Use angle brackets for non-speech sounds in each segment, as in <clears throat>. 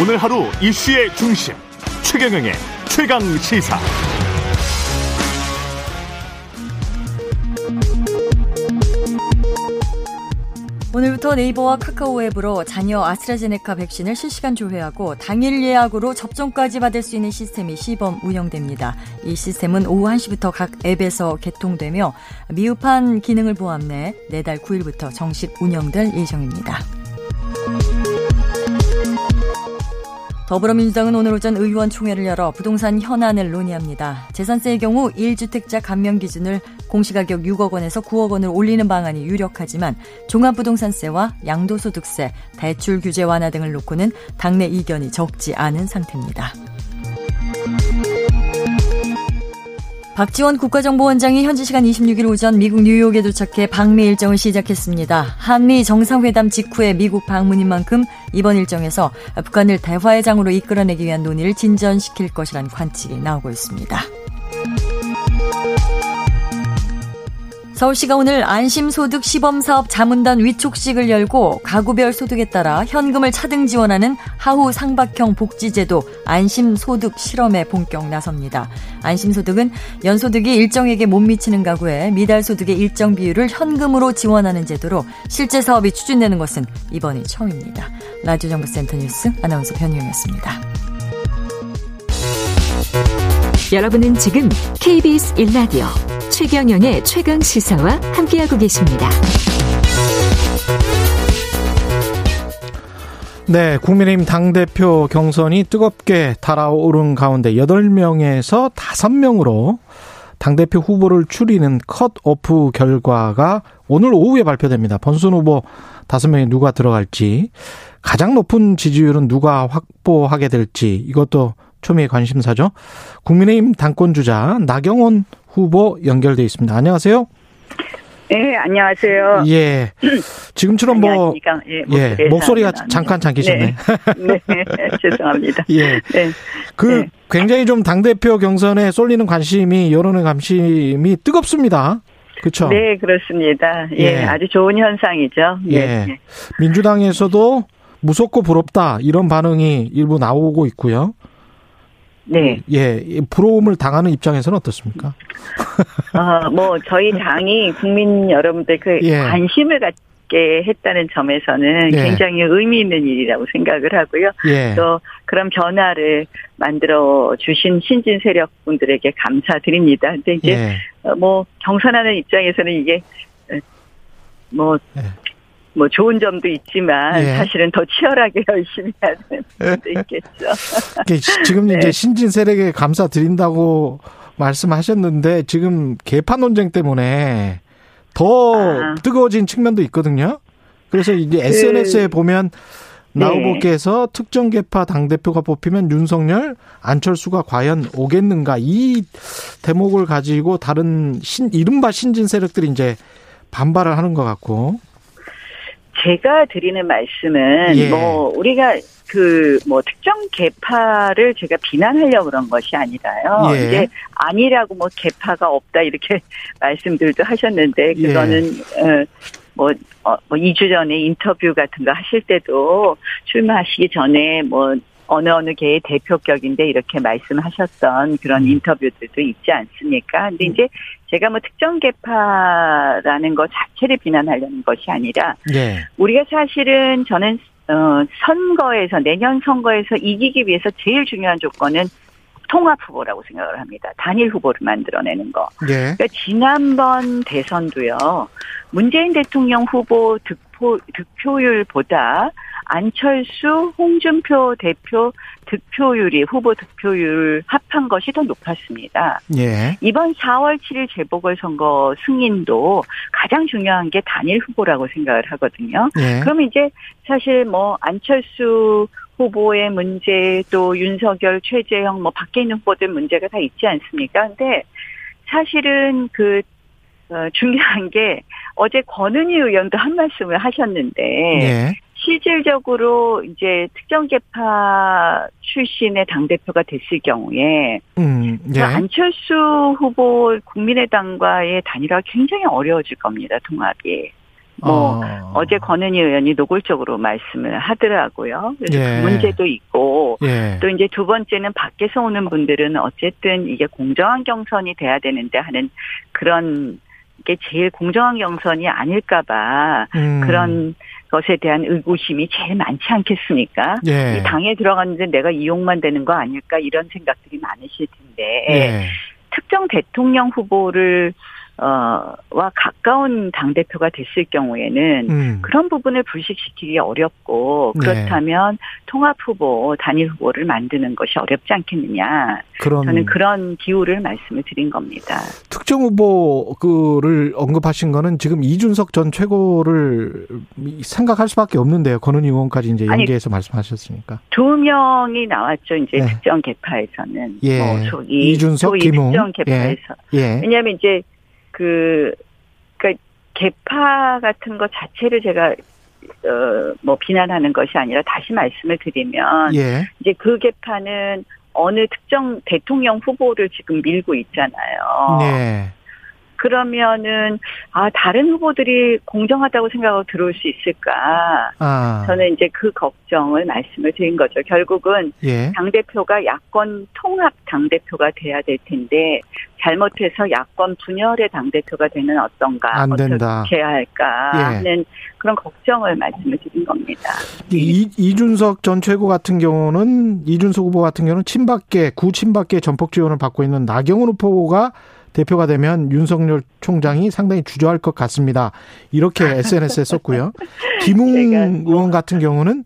오늘 하루 이슈의 중심 최경영의 최강 시사. 오늘부터 네이버와 카카오 앱으로 자녀 아스트라제네카 백신을 실시간 조회하고 당일 예약으로 접종까지 받을 수 있는 시스템이 시범 운영됩니다. 이 시스템은 오후 1시부터 각 앱에서 개통되며 미흡한 기능을 포함해 내달 9일부터 정식 운영될 예정입니다. 더불어민주당은 오늘 오전 의원총회를 열어 부동산 현안을 논의합니다. 재산세의 경우 1주택자 감면 기준을 공시가격 6억 원에서 9억 원을 올리는 방안이 유력하지만 종합부동산세와 양도소득세, 대출 규제 완화 등을 놓고는 당내 이견이 적지 않은 상태입니다. 박지원 국가정보원장이 현지 시간 26일 오전 미국 뉴욕에 도착해 방미 일정을 시작했습니다. 한미 정상회담 직후에 미국 방문인 만큼 이번 일정에서 북한을 대화의 장으로 이끌어내기 위한 논의를 진전시킬 것이라는 관측이 나오고 있습니다. 서울시가 오늘 안심소득 시범사업 자문단 위촉식을 열고 가구별 소득에 따라 현금을 차등 지원하는 하후 상박형 복지제도 안심소득 실험에 본격 나섭니다. 안심소득은 연소득이 일정에게 못 미치는 가구에 미달 소득의 일정 비율을 현금으로 지원하는 제도로 실제 사업이 추진되는 것은 이번이 처음입니다. 라디오 정보센터 뉴스 아나운서 변희영이었습니다. 여러분은 지금 KBS 1라디오 최경영의 최강 시사와 함께하고 계십니다. 네, 국민의힘 당대표 경선이 뜨겁게 달아오른 가운데 8명에서 5명으로 당대표 후보를 추리는 컷오프 결과가 오늘 오후에 발표됩니다. 번순 후보 5명이 누가 들어갈지, 가장 높은 지지율은 누가 확보하게 될지, 이것도 초미의 관심사죠. 국민의힘 당권주자 나경원 후보 연결돼 있습니다. 안녕하세요. 네, 안녕하세요. 예. <clears throat> 지금처럼 뭐, 예, 예 목소리가 잠깐 잠기셨네. 네. 네, <laughs> 죄송합니다. <laughs> 예. 네. 그, 네. 굉장히 좀 당대표 경선에 쏠리는 관심이, 여론의 관심이 뜨겁습니다. 그렇죠? 네, 그렇습니다. 예, 예, 아주 좋은 현상이죠. 예. 네. 민주당에서도 무섭고 부럽다, 이런 반응이 일부 나오고 있고요. 네. 예, 부러움을 당하는 입장에서는 어떻습니까? 어, 뭐 저희 당이 국민 여러분들 그 예. 관심을 갖게 했다는 점에서는 예. 굉장히 의미 있는 일이라고 생각을 하고요. 예. 또 그런 변화를 만들어 주신 신진 세력 분들에게 감사드립니다. 근데 이제 예. 어, 뭐 경선하는 입장에서는 이게 어, 뭐 예. 뭐 좋은 점도 있지만 예. 사실은 더 치열하게 <laughs> 열심히 되는 점도 있겠죠. 지금 <laughs> 네. 이제 신진 세력에 감사드린다고 말씀하셨는데 지금 개판 논쟁 때문에 더 아. 뜨거워진 측면도 있거든요. 그래서 이제 그, SNS에 보면 나 네. 후보께서 특정 개파 당 대표가 뽑히면 윤석열, 안철수가 과연 오겠는가 이 대목을 가지고 다른 신, 이른바 신진 세력들이 이제 반발을 하는 것 같고 제가 드리는 말씀은 예. 뭐 우리가 그 뭐 특정 개파를 제가 비난하려고 그런 것이 아니라요. 예. 이제 아니라고 뭐 개파가 없다 이렇게 <laughs> 말씀들도 하셨는데 그거는 예. 어, 뭐, 어, 뭐 2주 전에 인터뷰 같은 거 하실 때도 출마하시기 전에 뭐 어느 어느 개의 대표격인데 이렇게 말씀하셨던 그런 음. 인터뷰들도 있지 않습니까? 근데 음. 이제 제가 뭐 특정 개파라는 것 자체를 비난하려는 것이 아니라 네. 우리가 사실은 저는 어 선거에서 내년 선거에서 이기기 위해서 제일 중요한 조건은 통합 후보라고 생각을 합니다. 단일 후보를 만들어내는 거. 네. 그러니까 지난번 대선도요. 문재인 대통령 후보 득표 득표율보다 안철수, 홍준표 대표 득표율이 후보 득표율 합한 것이 더 높았습니다. 예. 이번 4월 7일 재보궐선거 승인도 가장 중요한 게 단일 후보라고 생각을 하거든요. 예. 그럼 이제 사실 뭐 안철수 후보의 문제 또 윤석열, 최재형 뭐 밖에 있는 후보들 문제가 다 있지 않습니까? 근데 사실은 그 어, 중요한 게 어제 권은희 의원도 한 말씀을 하셨는데 예. 실질적으로 이제 특정 개파 출신의 당 대표가 됐을 경우에 음, 예. 안철수 후보 국민의당과의 단일화 굉장히 어려워질 겁니다 통합이. 뭐 어. 제 권은희 의원이 노골적으로 말씀을 하더라고요. 그래서 예. 그 문제도 있고 예. 또 이제 두 번째는 밖에서 오는 분들은 어쨌든 이게 공정한 경선이 돼야 되는데 하는 그런 게 제일 공정한 경선이 아닐까봐 음. 그런 것에 대한 의구심이 제일 많지 않겠습니까? 예. 이 당에 들어갔는데 내가 이용만 되는 거 아닐까 이런 생각들이 많으실 텐데 예. 특정 대통령 후보를 어, 와 가까운 당 대표가 됐을 경우에는 음. 그런 부분을 불식시키기 어렵고 네. 그렇다면 네. 통합 후보, 단일 후보를 만드는 것이 어렵지 않겠느냐. 그런 저는 그런 기호를 말씀을 드린 겁니다. 특정 후보를 언급하신 거는 지금 이준석 전 최고를 생각할 수밖에 없는데요. 권은희 의원까지 이제 연계해서 아니, 말씀하셨으니까. 두 명이 나왔죠. 이제 네. 특정 개파에서는. 예. 뭐 소위, 이준석, 소위 김웅. 특정 개파에서. 예. 예. 왜냐하면 이제 그, 그니까, 개파 같은 것 자체를 제가, 어, 뭐, 비난하는 것이 아니라 다시 말씀을 드리면, 예. 이제 그 개파는 어느 특정 대통령 후보를 지금 밀고 있잖아요. 네. 그러면은 아 다른 후보들이 공정하다고 생각하고 들어올 수 있을까? 아. 저는 이제 그 걱정을 말씀을 드린 거죠. 결국은 예. 당 대표가 야권 통합 당 대표가 돼야 될 텐데 잘못해서 야권 분열의 당 대표가 되는 어떤가 안 된다. 어떻게 해야 할까 예. 하는 그런 걱정을 말씀을 드린 겁니다. 이, 이준석 전 최고 같은 경우는 이준석 후보 같은 경우는 친박계 구친박계 전폭 지원을 받고 있는 나경원 후보가 대표가 되면 윤석열 총장이 상당히 주저할 것 같습니다. 이렇게 SNS에 썼고요. <laughs> 김웅 뭐 의원 같은 경우는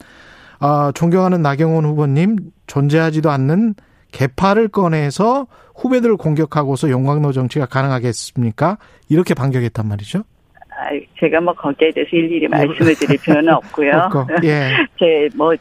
아, 존경하는 나경원 후보님 존재하지도 않는 개파를 꺼내서 후배들을 공격하고서 용광로 정치가 가능하겠습니까? 이렇게 반격했단 말이죠. 제가 뭐 거기에 대해서 일일이 말씀을 드릴 필요는 없고요. 예. <laughs> 제뭐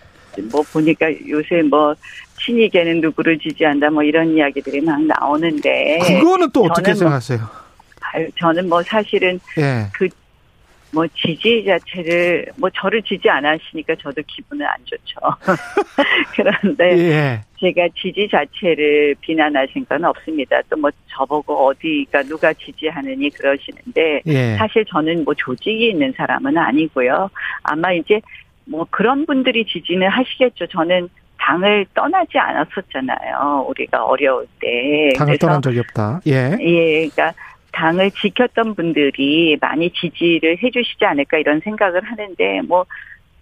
뭐 보니까 요새 뭐 신이계는 누구를 지지한다 뭐 이런 이야기들이 막 나오는데 그거는 또 어떻게 뭐 생각하세요? 뭐, 저는 뭐 사실은 예. 그뭐 지지 자체를 뭐 저를 지지 안 하시니까 저도 기분은 안 좋죠. <laughs> 그런데 예. 제가 지지 자체를 비난할 생각은 없습니다. 또 뭐 저보고 어디가 누가 지지하느니 그러시는데 예. 사실 저는 뭐 조직이 있는 사람은 아니고요. 아마 이제 뭐 그런 분들이 지지는 하시겠죠. 저는 당을 떠나지 않았었잖아요. 우리가 어려울 때. 당을 떠난 적이 없다. 예. 예, 그러니까 당을 지켰던 분들이 많이 지지를 해주시지 않을까 이런 생각을 하는데 뭐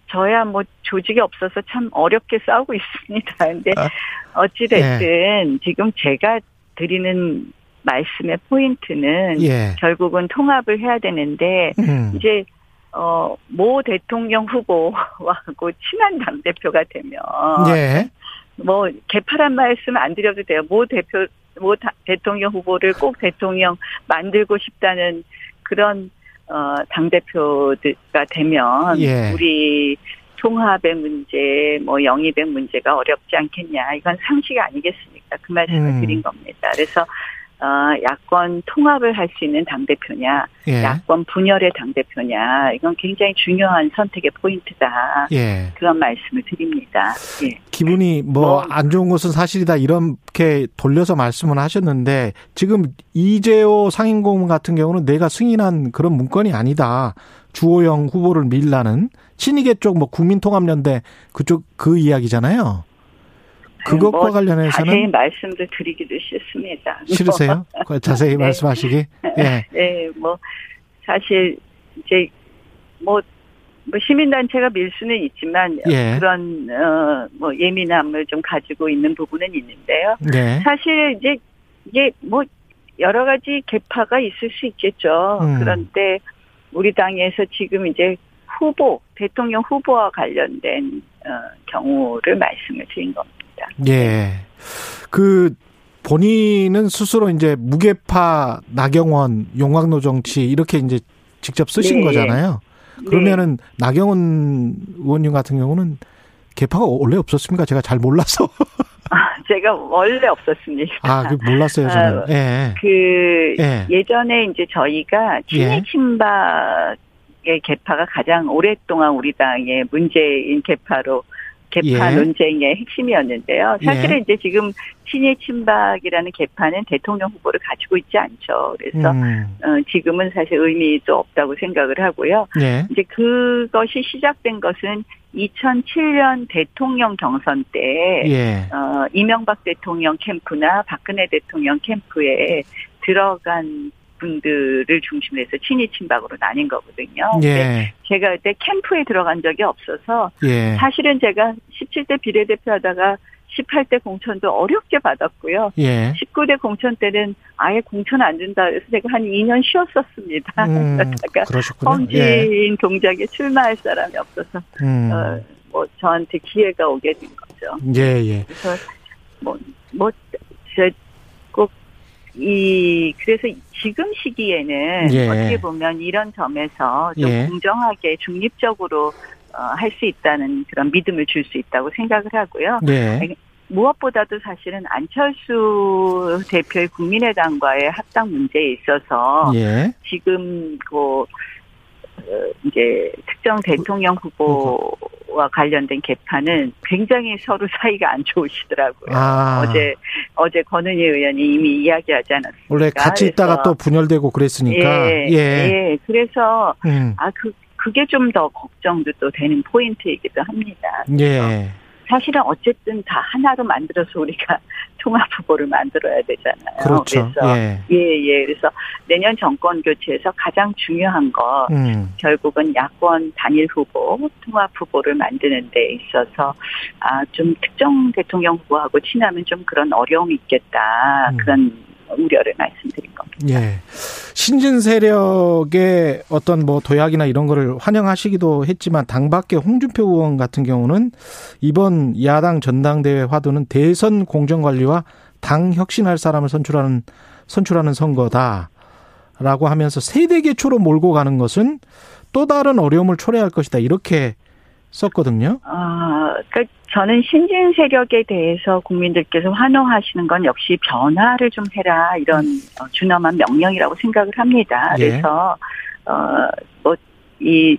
저야 뭐 조직이 없어서 참 어렵게 싸우고 있습니다. <laughs> 근데 아, 어찌됐든 예. 지금 제가 드리는 말씀의 포인트는 예. 결국은 통합을 해야 되는데 음. 이제 어, 모 대통령 후보하고 친한 당대표가 되면. 예. 뭐, 개파란 말씀 안 드려도 돼요. 모 대표, 모 다, 대통령 후보를 꼭 대통령 만들고 싶다는 그런, 어, 당대표가 되면. 예. 우리 통합의 문제, 뭐 영입의 문제가 어렵지 않겠냐. 이건 상식 아니겠습니까? 그 말씀을 음. 드린 겁니다. 그래서 어, 야권 통합을 할 수 있는 당대표냐, 예. 야권 분열의 당대표냐, 이건 굉장히 중요한 선택의 포인트다. 예. 그런 말씀을 드립니다. 예. 기분이 뭐안 뭐 좋은 것은 사실이다, 이렇게 돌려서 말씀을 하셨는데, 지금 이재호 상임고문 같은 경우는 내가 승인한 그런 문건이 아니다. 주호영 후보를 밀라는 친이계 쪽 뭐 국민통합연대 그쪽 그 이야기잖아요. 그것과 뭐 관련해서는 자세히 말씀도 드리기도 싫습니다. <laughs> 싫으세요? 자세히 네. 말씀하시기? <laughs> 예. 네, 뭐 사실 이제 뭐, 뭐 시민단체가 밀 수는 있지만 예. 그런 어 뭐 예민함을 좀 가지고 있는 부분은 있는데요. 네. 사실 이제 이게 뭐 여러 가지 개파가 있을 수 있겠죠. 음. 그런데 우리 당에서 지금 이제 후보 대통령 후보와 관련된 어, 경우를 말씀을 드린 겁니다. 있습니다. 예. 그 본인은 스스로 이제 무게파 나경원 용광로 정치 이렇게 이제 직접 쓰신 네. 거잖아요. 그러면은 네. 나경원 의원님 같은 경우는 개파가 원래 없었습니까? 제가 잘 몰라서. <laughs> 아, 제가 원래 없었습니다. 아, 그 몰랐어요, 저는. 아, 예. 그 예. 예전에 이제 저희가 친일 친박의 개파가 가장 오랫동안 우리 당의 문재인 개파로 개파 예. 논쟁의 핵심이었는데요. 사실은 예. 이제 지금 친일 친박이라는 개파는 대통령 후보를 가지고 있지 않죠. 그래서 음. 어, 지금은 사실 의미도 없다고 생각을 하고요. 예. 이제 그것이 시작된 것은 2007년 대통령 경선 때 예. 어, 이명박 대통령 캠프나 박근혜 대통령 캠프에 들어간 분들을 중심으로 해서 친이 친박으로 나뉜 거거든요. 예. 제가 그때 캠프에 들어간 적이 없어서 예. 사실은 제가 17대 비례대표 하다가 18대 공천도 어렵게 받았고요. 예. 19대 공천 때는 아예 공천 안 준다 그래서 제가 한 2년 쉬었었습니다. 음, <laughs> 그러셨군요. 험지인 예. 동작에 출마할 사람이 없어서 음. 어, 뭐 저한테 기회가 오게 된 거죠. 예, 예. 그래서 뭐 뭐 이 그래서 지금 시기에는 예. 어떻게 보면 이런 점에서 좀 예. 공정하게 중립적으로 어, 할 수 있다는 그런 믿음을 줄 수 있다고 생각을 하고요. 예. 무엇보다도 사실은 안철수 대표의 국민의당과의 합당 문제에 있어서 예. 지금 그 어, 이제 특정 대통령 후보와 관련된 개판은 굉장히 서로 사이가 안 좋으시더라고요. 아. 어제 어제 권은희 의원이 이미 이야기하지 않았습니까? 원래 같이 있다가 또 분열되고 그랬으니까. 예. 예. 예. 그래서 음. 아그 그게 좀 더 걱정도 또 되는 포인트이기도 합니다. 예. 사실은 어쨌든 다 하나로 만들어서 우리가 <laughs> 통합 후보를 만들어야 되잖아요. 그렇죠. 그래서 예. 예, 예. 그래서 내년 정권 교체에서 가장 중요한 거 음. 결국은 야권 단일 후보, 통합 후보를 만드는 데 있어서 아, 좀 특정 대통령 후보하고 친하면 좀 그런 어려움이 있겠다. 음. 그런 우려를 말씀드린 겁니다. 예. 신진 세력의 어떤 뭐 도약이나 이런 거를 환영하시기도 했지만 당 밖의 홍준표 의원 같은 경우는 이번 야당 전당대회 화두는 대선 공정 관리와 당 혁신할 사람을 선출하는 선출하는 선거다. 라고 하면서 세대 개초로 몰고 가는 것은 또 다른 어려움을 초래할 것이다. 이렇게 썼거든요. 아, 그러니까 저는 신진 세력에 대해서 국민들께서 환호하시는 건 역시 변화를 좀 해라 이런 어, 준엄한 명령이라고 생각을 합니다. 예. 그래서 어뭐이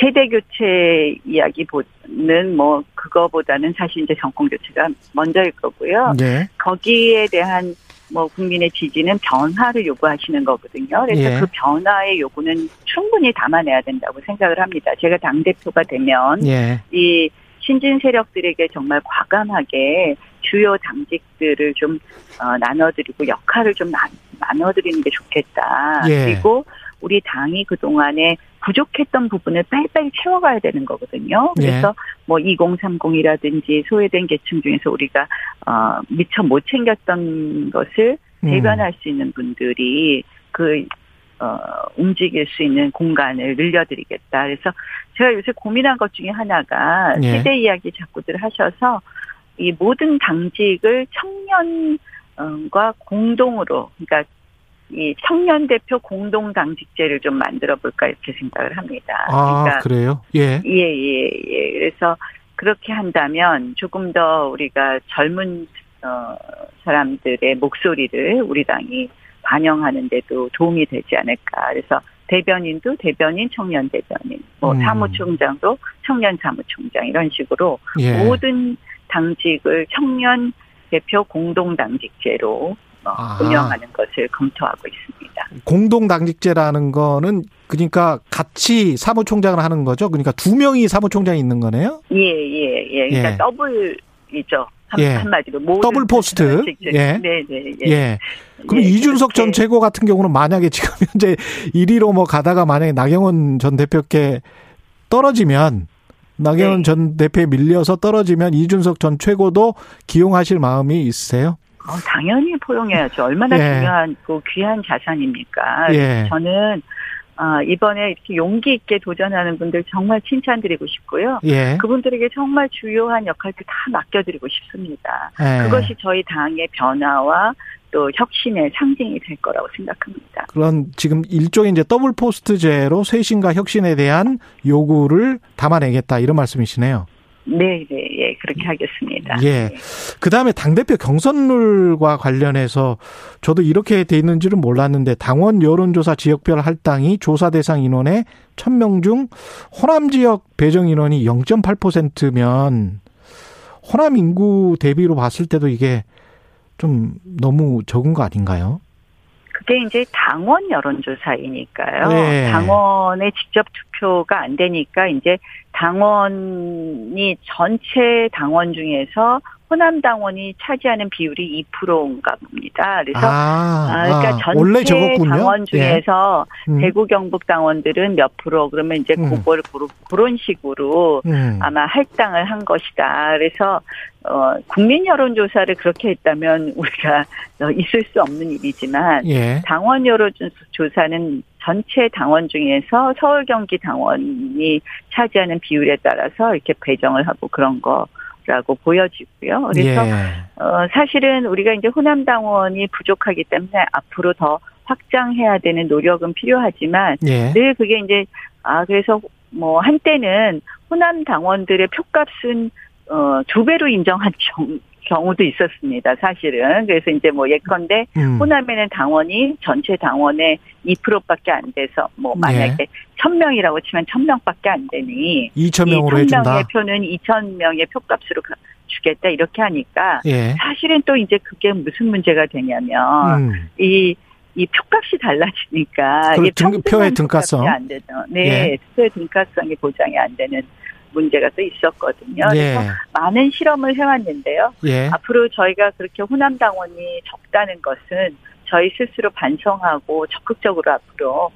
세대 교체 이야기보는 뭐 그거보다는 사실 이제 정권 교체가 먼저일 거고요. 예. 거기에 대한 뭐 국민의 지지는 변화를 요구하시는 거거든요. 그래서 예. 그 변화의 요구는 충분히 담아내야 된다고 생각을 합니다. 제가 당 대표가 되면 예. 이 신진 세력들에게 정말 과감하게 주요 당직들을 좀 어, 나눠드리고 역할을 좀 나, 나눠드리는 게 좋겠다. 예. 그리고 우리 당이 그 동안에 부족했던 부분을 빨리빨리 채워가야 되는 거거든요. 예. 그래서 예. 뭐 2030이라든지 소외된 계층 중에서 우리가 어 미처 못 챙겼던 것을 음. 대변할 수 있는 분들이 그 어, 움직일 수 있는 공간을 늘려드리겠다. 그래서 제가 요새 고민한 것 중에 하나가 예. 세대 이야기 자꾸들 하셔서 이 모든 당직을 청년과 공동으로, 그러니까 이 청년 대표 공동 당직제를 좀 만들어 볼까 이렇게 생각을 합니다. 아, 그러니까 그래요? 예. 예, 예, 예. 그래서 그렇게 한다면 조금 더 우리가 젊은 어 사람들의 목소리를 우리 당이 반영하는 데도 도움이 되지 않을까. 그래서 대변인도 대변인, 청년 대변인, 뭐 음. 사무총장도 청년 사무총장 이런 식으로 예. 모든 당직을 청년 대표 공동 당직제로 어, 운영하는 것을 검토하고 있습니다. 공동 당직제라는 거는 그러니까 같이 사무총장을 하는 거죠. 그러니까 두 명이 사무총장이 있는 거네요. 예, 예, 예. 그러니까 예. 더블이죠. 한, 예. 한마디로 더블 포스트. 예. 네, 네, 예. 예. 그럼 예, 이준석 전 최고 같은 경우는 만약에 지금 <laughs> 현재 1위로 뭐 가다가 만약에 나경원 전 대표께 떨어지면 나경원 네. 전 대표에 밀려서 떨어지면 이준석 전 최고도 기용하실 마음이 있으세요? 어, 당연히 포용해야죠. 얼마나 예. 중요한 그 귀한 자산입니까? 예. 저는 아, 이번에 이렇게 용기 있게 도전하는 분들 정말 칭찬드리고 싶고요. 예. 그분들에게 정말 주요한 역할들 다 맡겨드리고 싶습니다. 예. 그것이 저희 당의 변화와 또 혁신의 상징이 될 거라고 생각합니다. 그런 지금 일종의 이제 더블 포스트제로 쇄신과 혁신에 대한 요구를 담아내겠다 이런 말씀이시네요. 네, 네, 예, 그렇게 하겠습니다. 예. 그 다음에 당대표 경선룰과 관련해서 저도 이렇게 돼 있는지는 몰랐는데 당원 여론조사 지역별 할당이 조사 대상 인원의 1000명 중 호남 지역 배정 인원이 0.8%면 호남 인구 대비로 봤을 때도 이게 좀 너무 적은 거 아닌가요? 그게 이제 당원 여론조사이니까요. 네. 당원의 직접 투표가 안 되니까 이제 당원이 전체 당원 중에서 호남 당원이 차지하는 비율이 2%인가 봅니다. 그래서 아, 아 그러니까 아, 전체 당원 중에서 예. 음. 대구 경북 당원들은 몇 프로 그러면 이제 음. 그걸 그런 식으로 음. 아마 할당을 한 것이다. 그래서 어 국민 여론조사를 그렇게 했다면 <laughs> 우리가 있을 수 없는 일이지만 예. 당원 여론조사는 전체 당원 중에서 서울 경기 당원이 차지하는 비율에 따라서 이렇게 배정을 하고 그런 거 라고 보여지고요. 그래서 예. 어, 사실은 우리가 이제 호남 당원이 부족하기 때문에 앞으로 더 확장해야 되는 노력은 필요하지만 예. 늘 그게 이제 아 그래서 뭐 한때는 호남 당원들의 표값은 어, 두 배로 인정한 경, 경우도 있었습니다. 사실은. 그래서 이제 뭐 예컨대 음. 호남에는 당원이 전체 당원의 2%밖에 안 돼서 뭐 예. 만약에 예. 1000명이라고 치면 1000명밖에 안 되니 2000명으로 이 1000명의 표는 2000명의 표값으로 주겠다 이렇게 하니까 예. 사실은 또 이제 그게 무슨 문제가 되냐면 음. 이, 이 표값이 달라지니까 이게 등, 표의 등가성 안 되죠. 네, 예. 표의 등가성이 보장이 안 되는 문제가 또 있었거든요. 예. 그래서 많은 실험을 해왔는데요. 예. 앞으로 저희가 그렇게 호남 당원이 적다는 것은 저희 스스로 반성하고 적극적으로 앞으로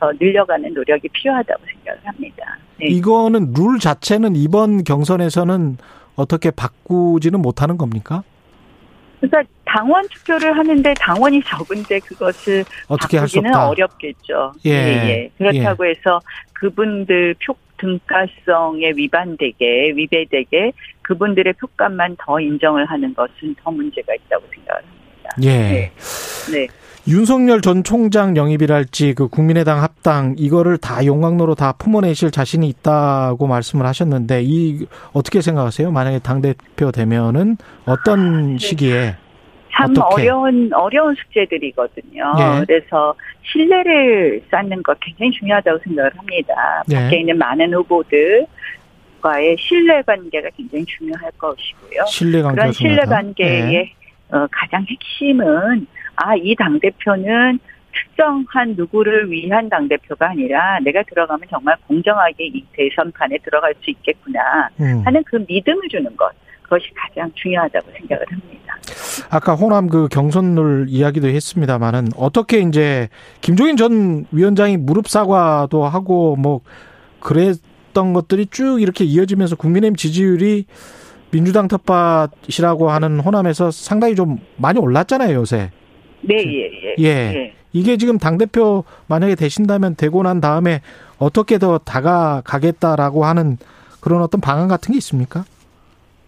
더 늘려가는 노력이 필요하다고 생각을 합니다. 네. 이거는 룰 자체는 이번 경선에서는 어떻게 바꾸지는 못하는 겁니까? 그러니까 당원 투표를 하는데 당원이 적은데 그것을 어떻게 바꾸기는 어렵겠죠. 예. 예, 예. 그렇다고 예. 해서 그분들 표 등가성에 위반되게 위배되게 그분들의 표값만 더 인정을 하는 것은 더 문제가 있다고 생각을 합니다. 예. 네. 네. 윤석열 전 총장 영입이랄지 그 국민의당 합당 이거를 다 용광로로 다 품어내실 자신이 있다고 말씀을 하셨는데 이 어떻게 생각하세요? 만약에 당 대표 되면은 어떤 네. 시기에 참 어떻게? 어려운 어려운 숙제들이거든요. 예. 그래서 신뢰를 쌓는 것 굉장히 중요하다고 생각을 합니다. 예. 밖에 있는 많은 후보들과의 신뢰 관계가 굉장히 중요할 것이고요. 신뢰 관계 그런 신뢰 관계의 예. 어, 가장 핵심은 아 이 당 대표는 특정한 누구를 위한 당 대표가 아니라 내가 들어가면 정말 공정하게 이 대선판에 들어갈 수 있겠구나 음. 하는 그 믿음을 주는 것. 그것이 가장 중요하다고 생각을 합니다. 아까 호남 그 경선룰 이야기도 했습니다만은 어떻게 이제 김종인 전 위원장이 무릎 사과도 하고 뭐 그랬던 것들이 쭉 이렇게 이어지면서 국민의힘 지지율이 민주당 텃밭이라고 하는 호남에서 상당히 좀 많이 올랐잖아요 요새. 네, 예, 예. 예. 예. 이게 지금 당 대표 만약에 되신다면 되고 난 다음에 어떻게 더 다가가겠다라고 하는 그런 어떤 방안 같은 게 있습니까?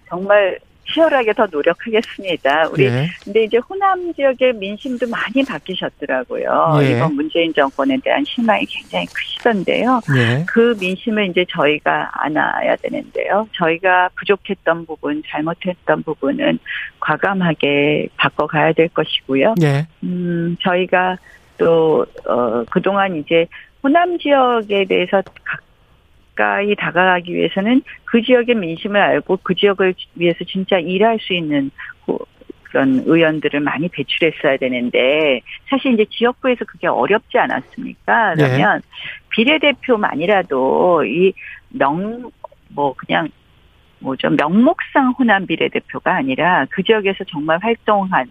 정말 치열하게 더 노력하겠습니다. 우리 예. 근데 이제 호남 지역의 민심도 많이 바뀌셨더라고요. 예. 이번 문재인 정권에 대한 실망이 굉장히 크시던데요. 예. 그 민심을 이제 저희가 안아야 되는데요. 저희가 부족했던 부분, 잘못했던 부분은 과감하게 바꿔가야 될 것이고요. 예. 음, 저희가 또 어, 그동안 이제 호남 지역에 대해서 각 가까이 다가가기 위해서는 그 지역의 민심을 알고 그 지역을 위해서 진짜 일할 수 있는 그런 의원들을 많이 배출했어야 되는데 사실 이제 지역구에서 그게 어렵지 않았습니까? 그러면 네. 비례대표만이라도 이 명 뭐 그냥 뭐죠 명목상 호남 비례대표가 아니라 그 지역에서 정말 활동한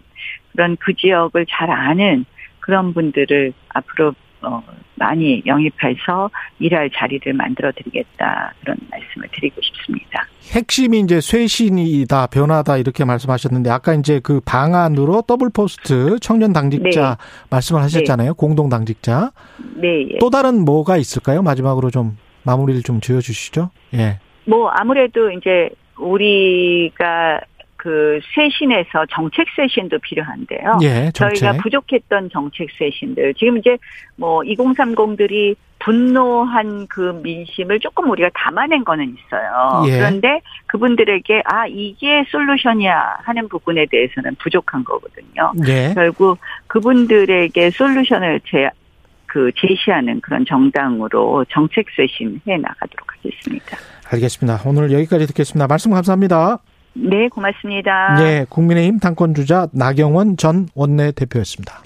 그런 그 지역을 잘 아는 그런 분들을 앞으로 어, 많이 영입해서 일할 자리를 만들어 드리겠다 그런 말씀을 드리고 싶습니다. 핵심이 이제 쇄신이다 변화다 이렇게 말씀하셨는데 아까 이제 그 방안으로 더블 포스트 청년 당직자 네. 말씀을 하셨잖아요. 네. 공동 당직자. 네. 예. 또 다른 뭐가 있을까요? 마지막으로 좀 마무리를 좀 지어 주시죠. 예. 뭐 아무래도 이제 우리가 그 쇄신에서 정책 쇄신도 필요한데요. 예, 저희가 부족했던 정책 쇄신들 지금 이제 뭐 2030들이 분노한 그 민심을 조금 우리가 담아낸 거는 있어요. 예. 그런데 그분들에게 아 이게 솔루션이야 하는 부분에 대해서는 부족한 거거든요. 예. 결국 그분들에게 솔루션을 제, 그 제시하는 그런 정당으로 정책 쇄신해 나가도록 하겠습니다. 알겠습니다. 오늘 여기까지 듣겠습니다. 말씀 감사합니다. 네, 고맙습니다. 네, 국민의힘 당권주자 나경원 전 원내대표였습니다.